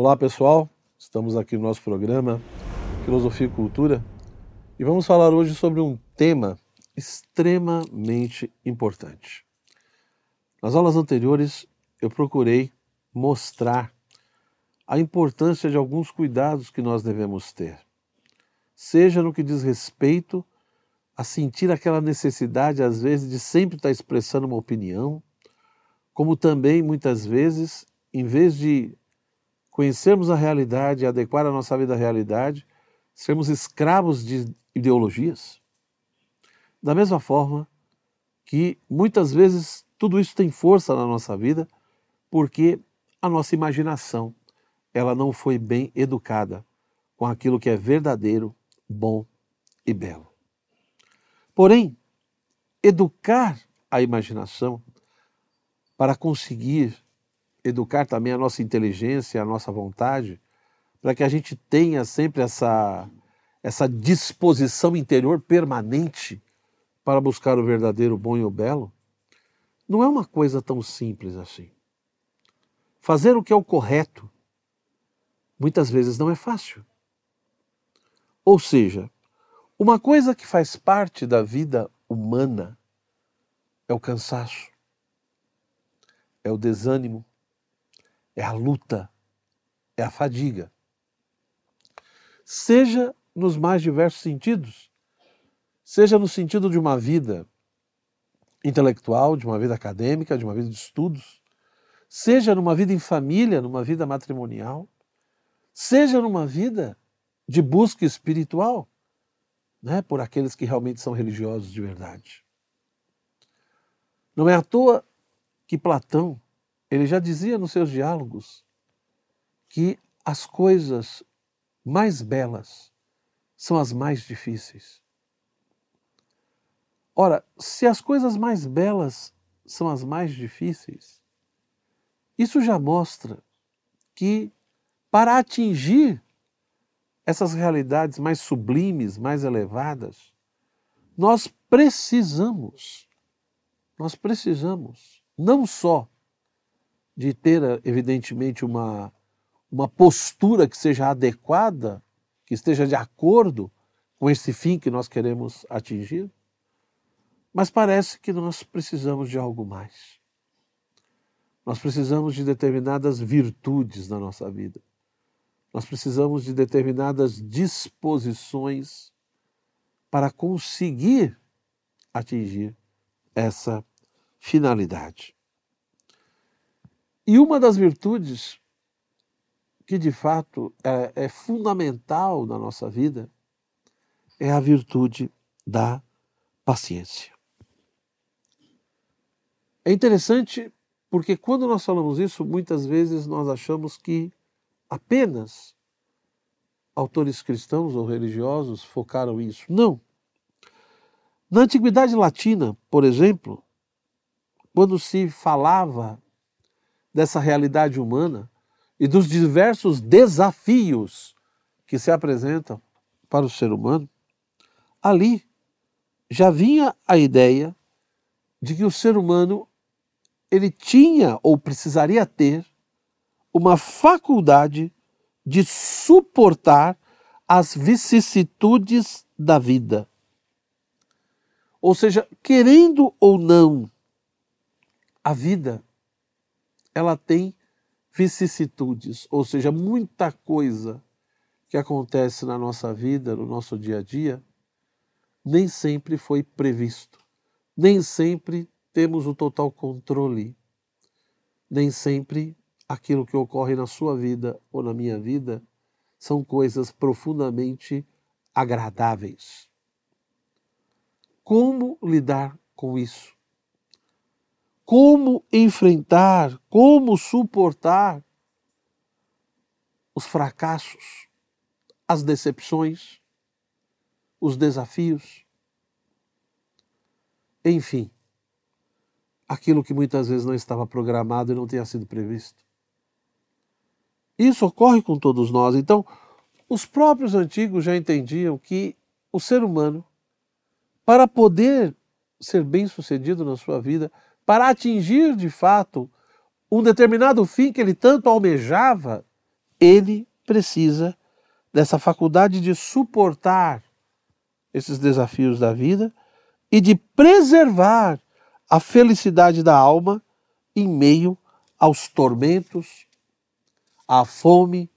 Olá pessoal, estamos aqui no nosso programa Filosofia e Cultura e vamos falar hoje sobre um tema extremamente importante. Nas aulas anteriores eu procurei mostrar a importância de alguns cuidados que nós devemos ter, seja no que diz respeito a sentir aquela necessidade, às vezes, de sempre estar expressando uma opinião, como também, muitas vezes, em vez de conhecermos a realidade, adequar a nossa vida à realidade, sermos escravos de ideologias. Da mesma forma que muitas vezes tudo isso tem força na nossa vida porque a nossa imaginação ela não foi bem educada com aquilo que é verdadeiro, bom e belo. Porém, educar a imaginação para conseguir educar também a nossa inteligência, a nossa vontade, para que a gente tenha sempre essa, essa disposição interior permanente para buscar o verdadeiro, bom e o belo, não é uma coisa tão simples assim. Fazer o que é o correto muitas vezes não é fácil. Ou seja, uma coisa que faz parte da vida humana é o cansaço, é o desânimo, é a luta, é a fadiga. Seja nos mais diversos sentidos, seja no sentido de uma vida intelectual, de uma vida acadêmica, de uma vida de estudos, seja numa vida em família, numa vida matrimonial, seja numa vida de busca espiritual né, por aqueles que realmente são religiosos de verdade. Não é à toa que Platão, ele já dizia nos seus diálogos que as coisas mais belas são as mais difíceis. Ora, se as coisas mais belas são as mais difíceis, isso já mostra que para atingir essas realidades mais sublimes, mais elevadas, nós precisamos, nós precisamos não só de ter, evidentemente, uma, uma postura que seja adequada, que esteja de acordo com esse fim que nós queremos atingir, mas parece que nós precisamos de algo mais. Nós precisamos de determinadas virtudes na nossa vida. Nós precisamos de determinadas disposições para conseguir atingir essa finalidade. E uma das virtudes que de fato é, é, fundamental na nossa vida é a virtude da paciência. É interessante porque quando nós falamos isso, muitas vezes nós achamos que apenas autores cristãos ou religiosos focaram isso. Não. Na Antiguidade Latina, por exemplo, quando se falava dessa realidade humana e dos diversos desafios que se apresentam para o ser humano, ali já vinha a ideia de que o ser humano ele tinha ou precisaria ter uma faculdade de suportar as vicissitudes da vida. Ou seja, querendo ou não, a vida ela tem vicissitudes, ou seja, muita coisa que acontece na nossa vida, no nosso dia a dia, nem sempre foi previsto. Nem sempre temos o total controle. Nem sempre aquilo que ocorre na sua vida ou na minha vida são coisas profundamente agradáveis. Como lidar com isso? Como enfrentar, como suportar os fracassos, as decepções, os desafios? Enfim, aquilo que muitas vezes não estava programado e não tinha sido previsto. Isso ocorre com todos nós. Então, os próprios antigos já entendiam que o ser humano, para poder ser bem-sucedido na sua vida, para atingir de fato um determinado fim que ele tanto almejava, ele precisa dessa faculdade de suportar esses desafios da vida e de preservar a felicidade da alma em meio aos tormentos, à fome,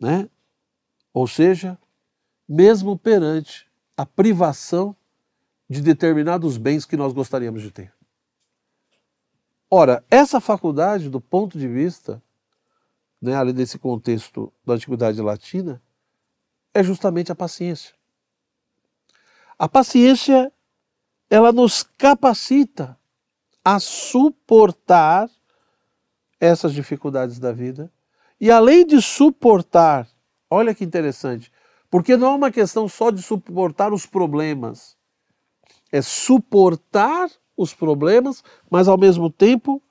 né? Ou seja, mesmo perante a privação de determinados bens que nós gostaríamos de ter. Ora, essa faculdade, do ponto de vista, né, ali desse contexto da Antiguidade Latina, é justamente a paciência. A paciência, ela nos capacita a suportar essas dificuldades da vida. E além de suportar, olha que interessante, porque não é uma questão só de suportar os problemas, é suportar os problemas, mas ao mesmo tempo,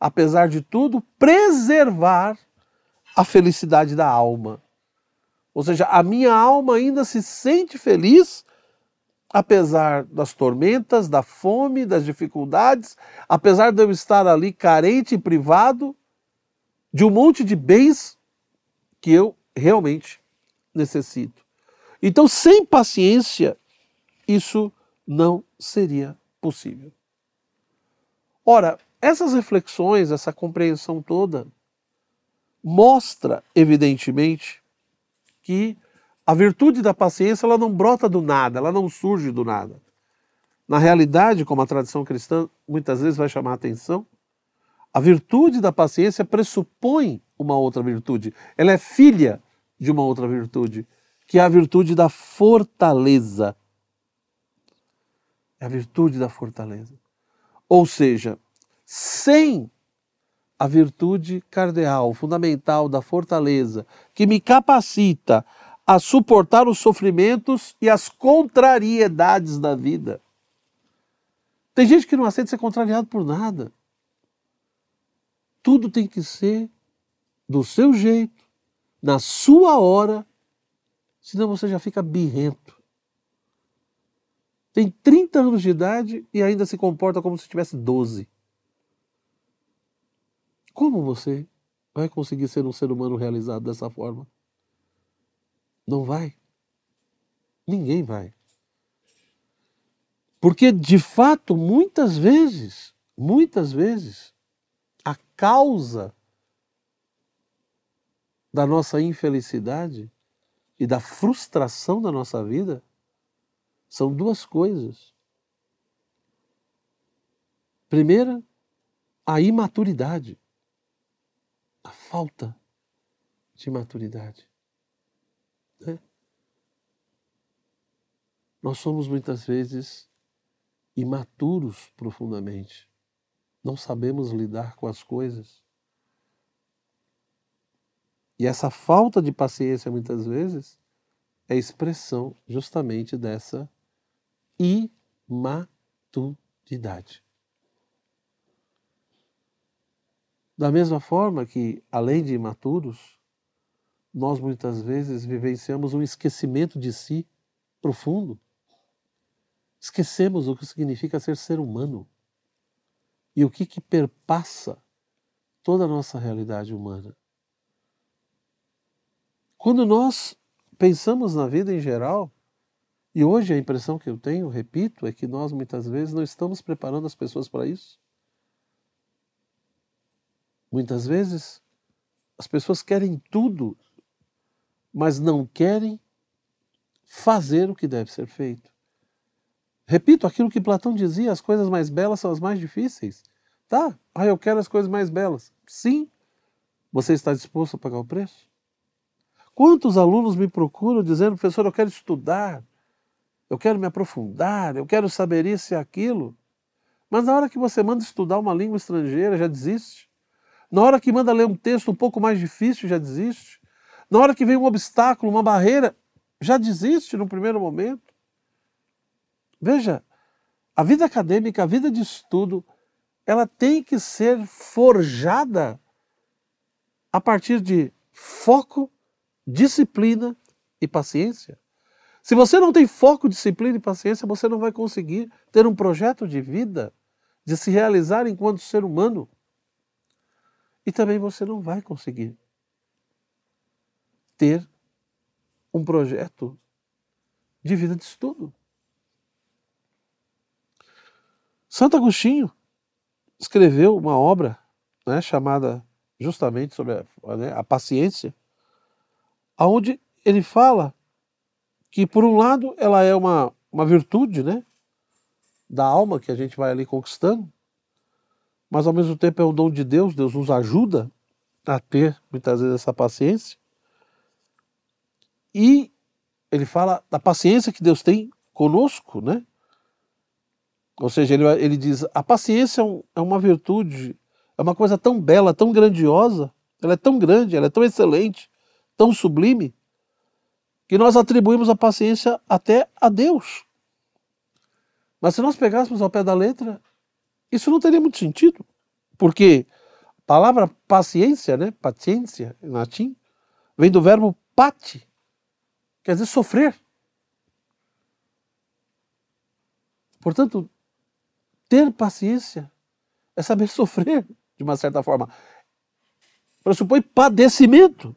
apesar de tudo, preservar a felicidade da alma. Ou seja, a minha alma ainda se sente feliz apesar das tormentas, da fome, das dificuldades, apesar de eu estar ali carente e privado de um monte de bens que eu realmente necessito. Então, sem paciência, isso não seria possível. Ora, essas reflexões, essa compreensão toda, mostra, evidentemente, que a virtude da paciência ela não brota do nada, ela não surge do nada. Na realidade, como a tradição cristã muitas vezes vai chamar a atenção, a virtude da paciência pressupõe uma outra virtude. Ela é filha de uma outra virtude, que é a virtude da fortaleza é a virtude da fortaleza. Ou seja, sem a virtude cardeal, fundamental da fortaleza, que me capacita a suportar os sofrimentos e as contrariedades da vida. Tem gente que não aceita ser contrariado por nada. Tudo tem que ser do seu jeito, na sua hora, senão você já fica birrento tem 30 anos de idade e ainda se comporta como se tivesse 12. Como você vai conseguir ser um ser humano realizado dessa forma? Não vai. Ninguém vai. Porque, de fato, muitas vezes, muitas vezes, a causa da nossa infelicidade e da frustração da nossa vida são duas coisas. Primeira, a imaturidade, a falta de maturidade. Né? Nós somos muitas vezes imaturos profundamente. Não sabemos lidar com as coisas. E essa falta de paciência, muitas vezes, é expressão justamente dessa imaturidade. Da mesma forma que, além de imaturos, nós muitas vezes vivenciamos um esquecimento de si profundo. Esquecemos o que significa ser ser humano e o que, que perpassa toda a nossa realidade humana. Quando nós pensamos na vida em geral, e hoje a impressão que eu tenho, repito, é que nós muitas vezes não estamos preparando as pessoas para isso. Muitas vezes as pessoas querem tudo, mas não querem fazer o que deve ser feito. Repito aquilo que Platão dizia: as coisas mais belas são as mais difíceis. Tá, ah, eu quero as coisas mais belas. Sim, você está disposto a pagar o preço? Quantos alunos me procuram dizendo, professor, eu quero estudar, eu quero me aprofundar, eu quero saber isso e aquilo. Mas na hora que você manda estudar uma língua estrangeira, já desiste. Na hora que manda ler um texto um pouco mais difícil, já desiste. Na hora que vem um obstáculo, uma barreira, já desiste no primeiro momento. Veja, a vida acadêmica, a vida de estudo, ela tem que ser forjada a partir de foco, disciplina e paciência. Se você não tem foco, disciplina e paciência, você não vai conseguir ter um projeto de vida, de se realizar enquanto ser humano. E também você não vai conseguir ter um projeto de vida de estudo. Santo Agostinho escreveu uma obra né, chamada justamente sobre a, né, a paciência, aonde ele fala que, por um lado, ela é uma, uma virtude né, da alma que a gente vai ali conquistando, mas ao mesmo tempo é um dom de Deus, Deus nos ajuda a ter muitas vezes essa paciência. E ele fala da paciência que Deus tem conosco, né? Ou seja, ele, ele diz: a paciência é, um, é uma virtude, é uma coisa tão bela, tão grandiosa, ela é tão grande, ela é tão excelente, tão sublime, que nós atribuímos a paciência até a Deus. Mas se nós pegássemos ao pé da letra, isso não teria muito sentido, porque a palavra paciência, né, paciência em latim, vem do verbo pati, quer dizer sofrer. Portanto, ter paciência é saber sofrer, de uma certa forma. Pressupõe padecimento.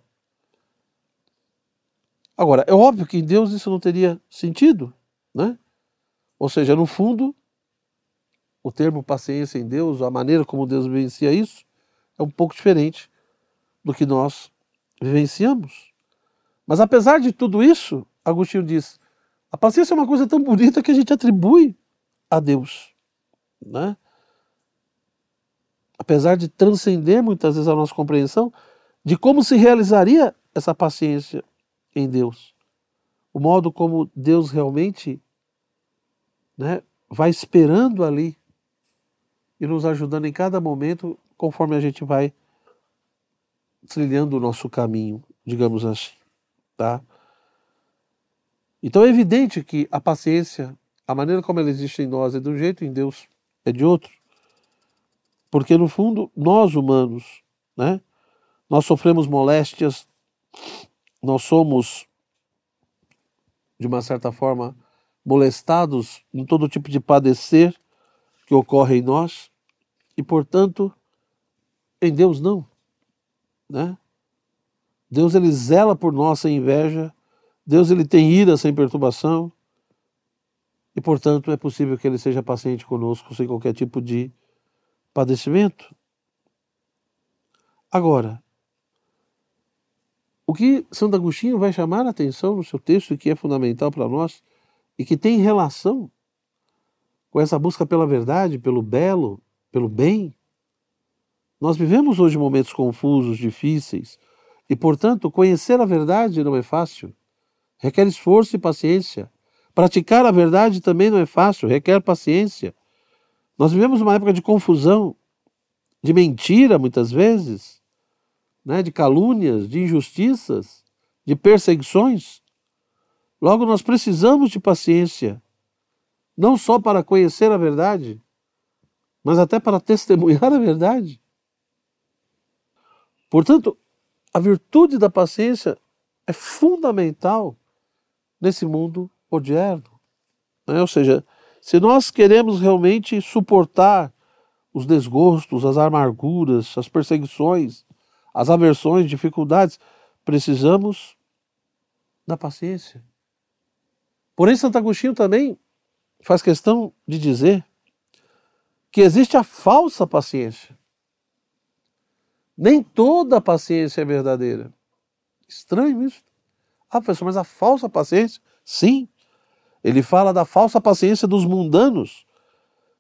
Agora, é óbvio que em Deus isso não teria sentido, né? Ou seja, no fundo, o termo paciência em Deus, a maneira como Deus vivencia isso, é um pouco diferente do que nós vivenciamos. Mas apesar de tudo isso, Agostinho diz: a paciência é uma coisa tão bonita que a gente atribui a Deus né? apesar de transcender muitas vezes a nossa compreensão de como se realizaria essa paciência em Deus. O modo como Deus realmente né, vai esperando ali e nos ajudando em cada momento conforme a gente vai trilhando o nosso caminho, digamos assim, tá? Então é evidente que a paciência, a maneira como ela existe em nós é de um jeito, em Deus é de outro. Porque, no fundo, nós humanos, né, nós sofremos moléstias, nós somos, de uma certa forma, molestados em todo tipo de padecer que ocorre em nós, e, portanto, em Deus não. Né? Deus ele zela por nossa inveja, Deus ele tem ira sem perturbação, e, portanto, é possível que ele seja paciente conosco sem qualquer tipo de padecimento. Agora, o que Santo Agostinho vai chamar a atenção no seu texto, que é fundamental para nós, e que tem relação com essa busca pela verdade, pelo belo, pelo bem. Nós vivemos hoje momentos confusos, difíceis, e, portanto, conhecer a verdade não é fácil. Requer esforço e paciência. Praticar a verdade também não é fácil, requer paciência. Nós vivemos uma época de confusão, de mentira muitas vezes, né, de calúnias, de injustiças, de perseguições. Logo, nós precisamos de paciência, não só para conhecer a verdade, mas até para testemunhar a verdade. Portanto, a virtude da paciência é fundamental nesse mundo odierno. Né? Ou seja, se nós queremos realmente suportar os desgostos, as amarguras, as perseguições, as aversões, dificuldades, precisamos da paciência. Porém, Santo Agostinho também faz questão de dizer que existe a falsa paciência. Nem toda paciência é verdadeira. Estranho isso. Ah, professor, mas a falsa paciência? Sim, ele fala da falsa paciência dos mundanos,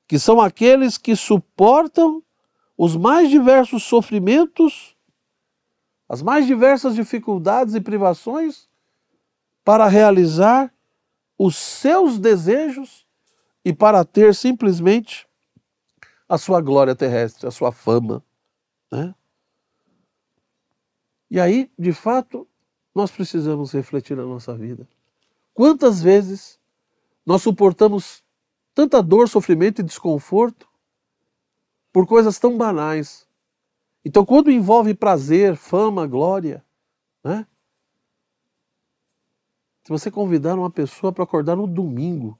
que são aqueles que suportam os mais diversos sofrimentos, as mais diversas dificuldades e privações para realizar os seus desejos e para ter simplesmente a sua glória terrestre, a sua fama. Né? E aí, de fato, nós precisamos refletir na nossa vida. Quantas vezes nós suportamos tanta dor, sofrimento e desconforto por coisas tão banais. Então, quando envolve prazer, fama, glória, né? Se você convidar uma pessoa para acordar no domingo,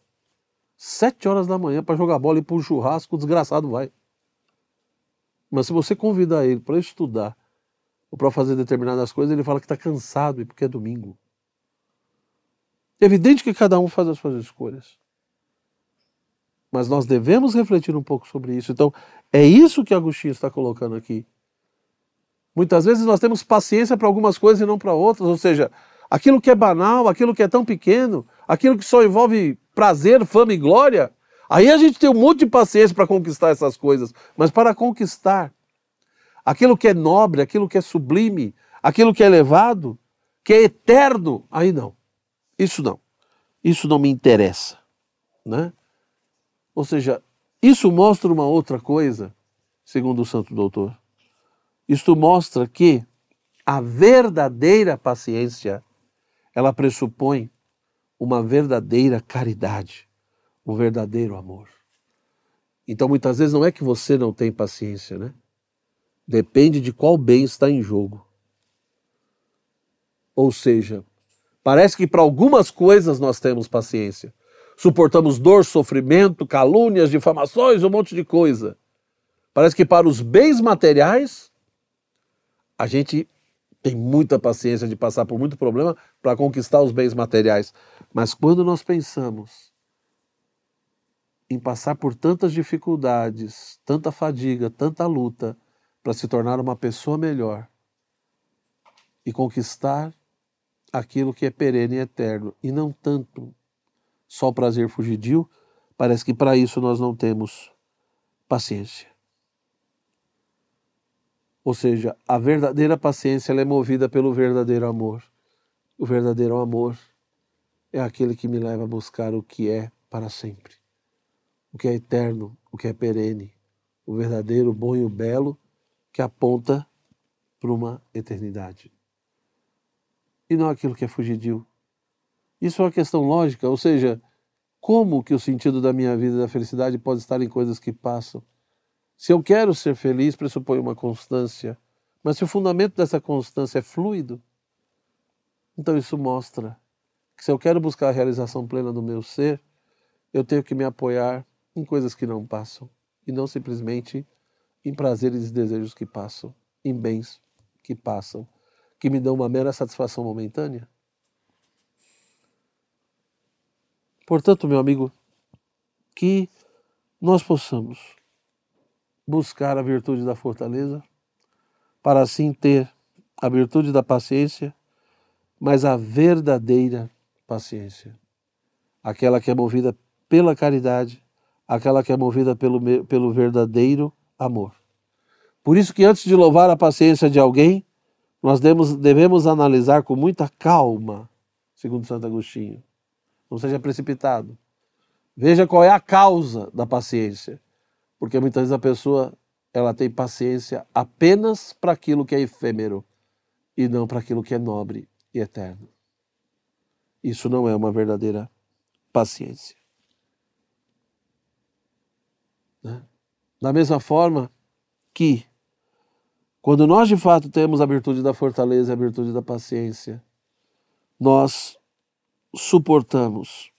sete horas da manhã, para jogar bola e para um churrasco, o desgraçado vai. Mas se você convidar ele para estudar, ou para fazer determinadas coisas, ele fala que está cansado e porque é domingo. É evidente que cada um faz as suas escolhas. Mas nós devemos refletir um pouco sobre isso. Então, é isso que Agostinho está colocando aqui. Muitas vezes nós temos paciência para algumas coisas e não para outras, ou seja, aquilo que é banal, aquilo que é tão pequeno, aquilo que só envolve prazer, fama e glória, aí a gente tem um monte de paciência para conquistar essas coisas, mas para conquistar aquilo que é nobre, aquilo que é sublime, aquilo que é elevado, que é eterno, aí não. Isso não. Isso não me interessa, né? Ou seja, isso mostra uma outra coisa, segundo o santo doutor. Isto mostra que a verdadeira paciência, ela pressupõe uma verdadeira caridade, um verdadeiro amor. Então, muitas vezes não é que você não tem paciência, né? Depende de qual bem está em jogo. Ou seja, parece que para algumas coisas nós temos paciência. Suportamos dor, sofrimento, calúnias, difamações, um monte de coisa. Parece que para os bens materiais a gente tem muita paciência de passar por muito problema para conquistar os bens materiais. Mas quando nós pensamos em passar por tantas dificuldades, tanta fadiga, tanta luta, para se tornar uma pessoa melhor e conquistar aquilo que é perene e eterno, e não tanto só o prazer fugidio, parece que para isso nós não temos paciência. Ou seja, a verdadeira paciência é movida pelo verdadeiro amor. O verdadeiro amor é aquele que me leva a buscar o que é para sempre, o que é eterno, o que é perene, o verdadeiro, o bom e o belo que aponta para uma eternidade. E não aquilo que é fugidio. Isso é uma questão lógica, ou seja, como que o sentido da minha vida e da felicidade pode estar em coisas que passam? Se eu quero ser feliz, pressupõe uma constância. Mas se o fundamento dessa constância é fluido, então isso mostra que se eu quero buscar a realização plena do meu ser, eu tenho que me apoiar em coisas que não passam e não simplesmente em prazeres e desejos que passam, em bens que passam, que me dão uma mera satisfação momentânea. Portanto, meu amigo, que nós possamos buscar a virtude da fortaleza, para assim ter a virtude da paciência, mas a verdadeira paciência, aquela que é movida pela caridade, aquela que é movida pelo, pelo verdadeiro amor. Por isso que antes de louvar a paciência de alguém, nós devemos, devemos analisar com muita calma, segundo Santo Agostinho. Não seja precipitado. Veja qual é a causa da paciência porque muitas vezes a pessoa ela tem paciência apenas para aquilo que é efêmero e não para aquilo que é nobre e eterno. Isso não é uma verdadeira paciência. Né? Da mesma forma que, quando nós de fato temos a virtude da fortaleza e a virtude da paciência, nós suportamos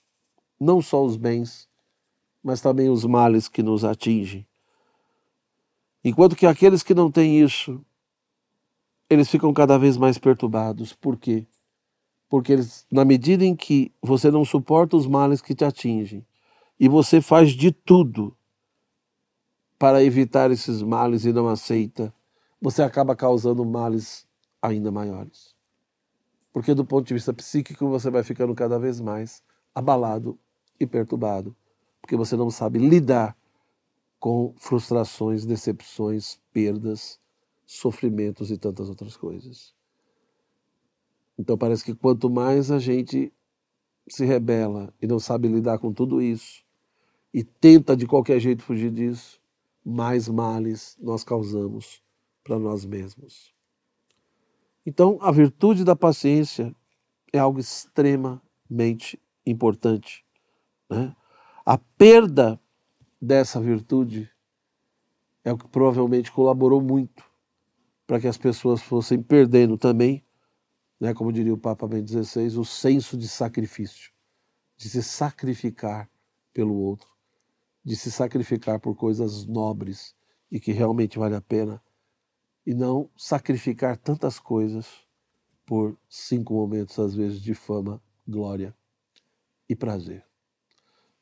não só os bens, mas também os males que nos atingem. Enquanto que aqueles que não têm isso, eles ficam cada vez mais perturbados. Por quê? Porque eles, na medida em que você não suporta os males que te atingem e você faz de tudo para evitar esses males e não aceita, você acaba causando males ainda maiores. Porque do ponto de vista psíquico você vai ficando cada vez mais abalado e perturbado porque você não sabe lidar com frustrações, decepções, perdas, sofrimentos e tantas outras coisas. Então parece que quanto mais a gente se rebela e não sabe lidar com tudo isso e tenta de qualquer jeito fugir disso, mais males nós causamos para nós mesmos. Então, a virtude da paciência é algo extremamente importante. Né? A perda dessa virtude é o que provavelmente colaborou muito para que as pessoas fossem perdendo também, né, como diria o Papa Bento XVI, o senso de sacrifício, de se sacrificar pelo outro, de se sacrificar por coisas nobres e que realmente vale a pena e não sacrificar tantas coisas por cinco momentos, às vezes, de fama, glória e prazer.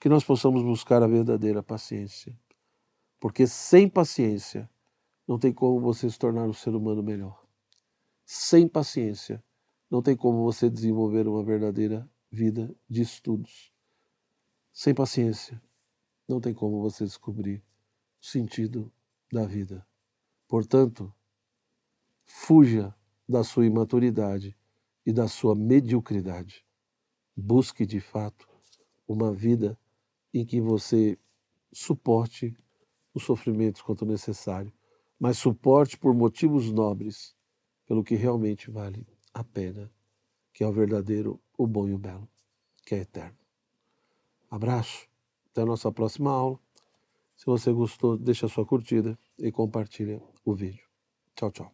Que nós possamos buscar a verdadeira paciência, porque sem paciência não tem como você se tornar um ser humano melhor. Sem paciência não tem como você desenvolver uma verdadeira vida de estudos. Sem paciência não tem como você descobrir o sentido da vida. Portanto, fuja da sua imaturidade e da sua mediocridade. Busque de fato uma vida em que você suporte os sofrimentos quanto necessário, mas suporte por motivos nobres, pelo que realmente vale a pena, que é o verdadeiro, o bom e o belo, que é eterno. Abraço, até a nossa próxima aula. Se você gostou, deixa sua curtida e compartilha o vídeo. Tchau, tchau.